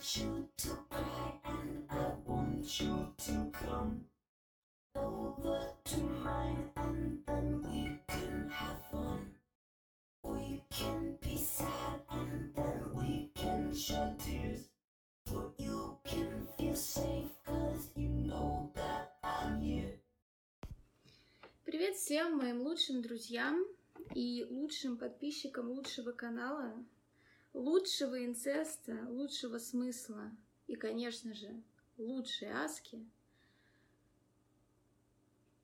want you to cry and I want you to come over to mine and then we can have fun. We can be sad and then we can shed tears. But you can feel safe cause you know that I'm here. Привет всем моим лучшим друзьям и лучшим подписчикам лучшего канала, лучшего инцеста, лучшего смысла и, конечно же, лучшей аски.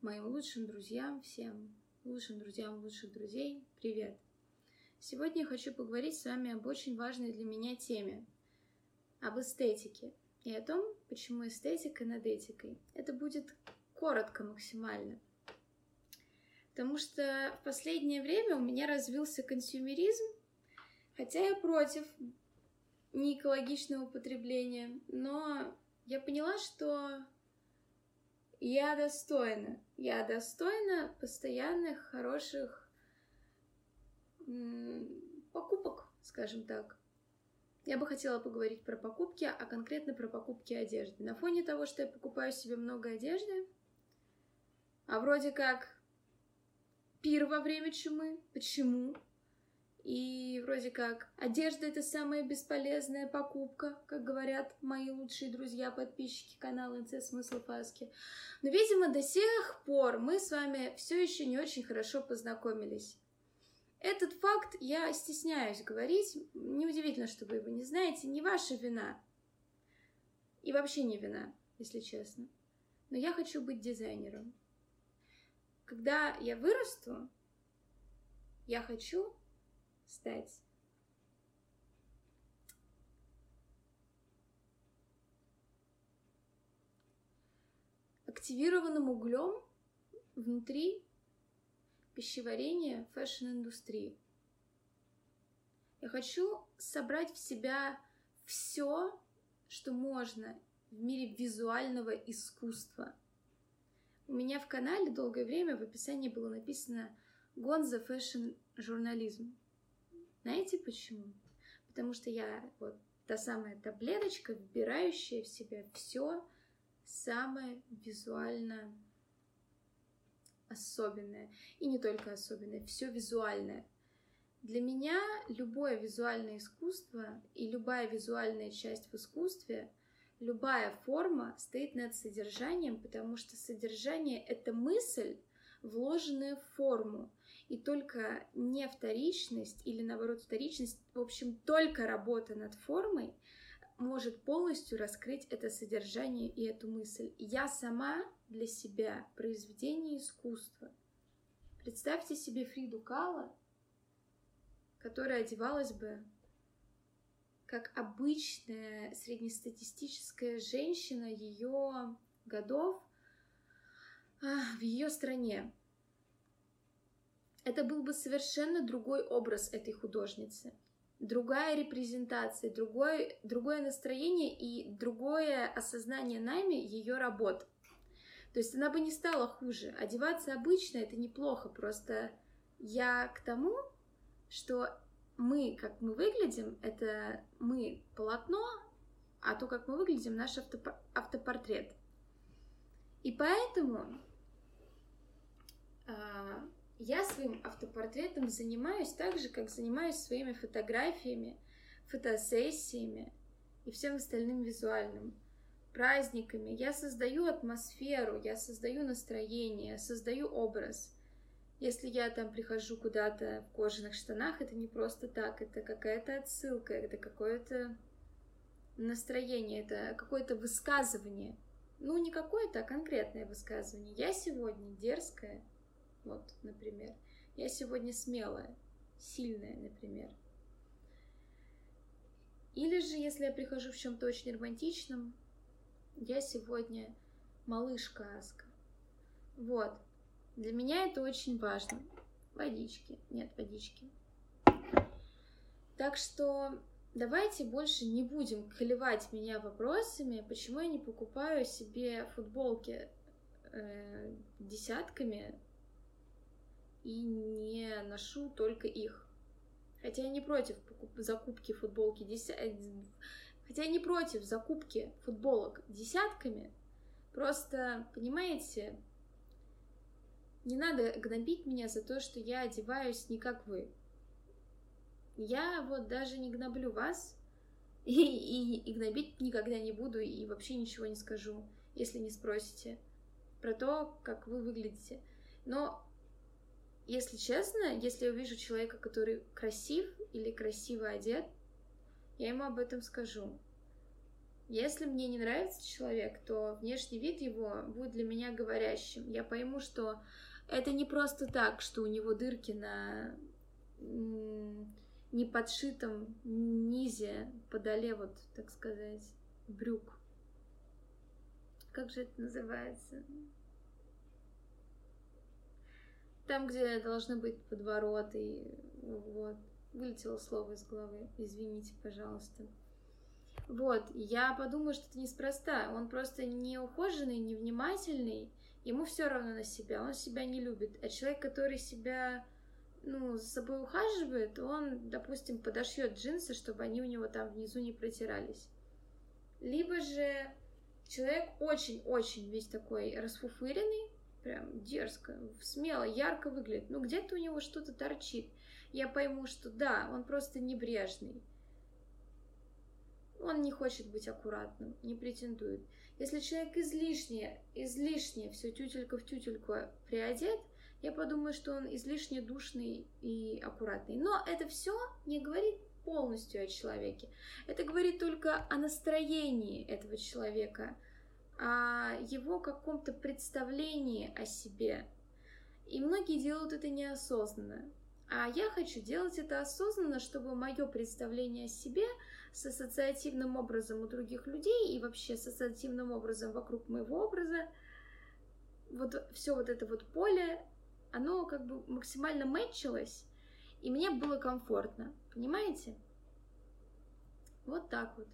Моим лучшим друзьям, всем лучшим друзьям лучших друзей, привет! Сегодня я хочу поговорить с вами об очень важной для меня теме, об эстетике и о том, почему эстетика над этикой. Это будет коротко максимально, потому что в последнее время у меня развился консюмеризм, хотя я против неэкологичного потребления, но я поняла, что я достойна, я достойна постоянных хороших покупок, скажем так. Я бы хотела поговорить про покупки, а конкретно про покупки одежды. На фоне того, что я покупаю себе много одежды, а вроде как пир во время чумы. Почему? И вроде как одежда это самая бесполезная покупка, как говорят мои лучшие друзья, подписчики канала НЦ Смысл Паски. Но, видимо, до сих пор мы с вами все еще не очень хорошо познакомились. Этот факт я стесняюсь говорить. Неудивительно, что вы его не знаете. Не ваша вина. И вообще не вина, если честно. Но я хочу быть дизайнером. Когда я вырасту, я хочу стать активированным углем внутри пищеварения fashion-индустрии. Я хочу собрать в себя все, что можно в мире визуального искусства. У меня в канале долгое время в описании было написано «Gonzo fashion journalism». Знаете почему? Потому что я вот та самая таблеточка, вбирающая в себя все самое визуально особенное. И не только особенное, все визуальное. Для меня любое визуальное искусство и любая визуальная часть в искусстве, любая форма стоит над содержанием, потому что содержание — это мысль, вложенная в форму. И только не вторичность или, наоборот, вторичность, в общем, только работа над формой может полностью раскрыть это содержание и эту мысль. Я сама для себя произведение искусства. Представьте себе Фриду Кала, которая одевалась бы как обычная среднестатистическая женщина ее годов в ее стране. Это был бы совершенно другой образ этой художницы, другая репрезентация, другое, другое настроение и другое осознание нами ее работ. То есть она бы не стала хуже. Одеваться обычно это неплохо, просто я к тому, что мы, как мы выглядим, это мы полотно, а то, как мы выглядим, наш автопор- автопортрет. И поэтому э, я своим автопортретом занимаюсь так же, как занимаюсь своими фотографиями, фотосессиями и всем остальным визуальным праздниками. Я создаю атмосферу, я создаю настроение, я создаю образ. Если я там прихожу куда-то в кожаных штанах, это не просто так, это какая-то отсылка, это какое-то настроение, это какое-то высказывание. Ну, не какое-то, а конкретное высказывание. Я сегодня дерзкая, вот, например. Я сегодня смелая, сильная, например. Или же, если я прихожу в чем-то очень романтичном, я сегодня малышка Аска. Вот. Для меня это очень важно. Водички. Нет, водички. Так что давайте больше не будем клевать меня вопросами, почему я не покупаю себе футболки э, десятками и не ношу только их. Хотя я не против закупки футболки деся... Хотя я не против закупки футболок десятками. Просто, понимаете, не надо гнобить меня за то, что я одеваюсь не как вы. Я вот даже не гноблю вас, и, и, и гнобить никогда не буду, и вообще ничего не скажу, если не спросите про то, как вы выглядите. Но, если честно, если я увижу человека, который красив или красиво одет, я ему об этом скажу. Если мне не нравится человек, то внешний вид его будет для меня говорящим. Я пойму, что это не просто так, что у него дырки на неподшитом низе, подоле, вот, так сказать, брюк. Как же это называется? Там, где должны быть подвороты, вот. Вылетело слово из головы. Извините, пожалуйста. Вот, я подумаю, что это неспроста. Он просто не ухоженный, не внимательный. Ему все равно на себя, он себя не любит. А человек, который себя ну, за собой ухаживает, он, допустим, подошьет джинсы, чтобы они у него там внизу не протирались. Либо же человек очень-очень весь такой расфуфыренный, прям дерзко, смело, ярко выглядит. Ну, где-то у него что-то торчит. Я пойму, что да, он просто небрежный. Он не хочет быть аккуратным, не претендует. Если человек излишне, излишне все тютелька в тютельку приодет, я подумаю, что он излишне душный и аккуратный. Но это все не говорит полностью о человеке. Это говорит только о настроении этого человека, о его каком-то представлении о себе. И многие делают это неосознанно. А я хочу делать это осознанно, чтобы мое представление о себе с ассоциативным образом у других людей и вообще с ассоциативным образом вокруг моего образа, вот все вот это вот поле оно как бы максимально мэтчилось, и мне было комфортно, понимаете? Вот так вот.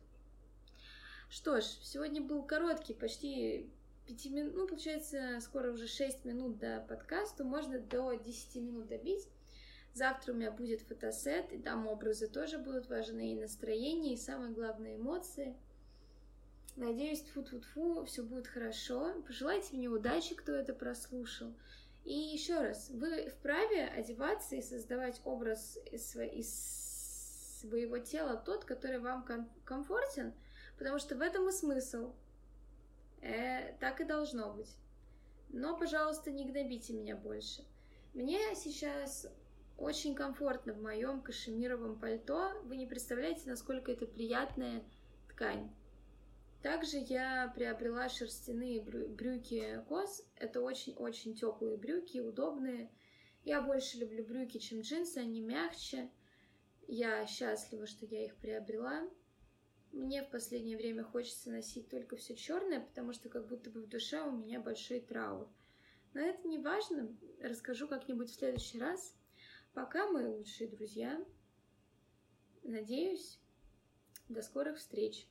Что ж, сегодня был короткий, почти 5 минут, ну, получается, скоро уже 6 минут до подкаста, можно до 10 минут добить. Завтра у меня будет фотосет, и там образы тоже будут важны, и настроение, и самое главное, эмоции. Надеюсь, тфу-тфу-тфу, все будет хорошо. Пожелайте мне удачи, кто это прослушал. И еще раз, вы вправе одеваться и создавать образ из, из своего тела тот, который вам ком- комфортен, потому что в этом и смысл. Э, так и должно быть. Но, пожалуйста, не гнобите меня больше. Мне сейчас очень комфортно в моем кашемировом пальто. Вы не представляете, насколько это приятная ткань. Также я приобрела шерстяные брюки Кос. Это очень-очень теплые брюки, удобные. Я больше люблю брюки, чем джинсы, они мягче. Я счастлива, что я их приобрела. Мне в последнее время хочется носить только все черное, потому что как будто бы в душе у меня большой траур. Но это не важно, расскажу как-нибудь в следующий раз. Пока, мои лучшие друзья. Надеюсь, до скорых встреч.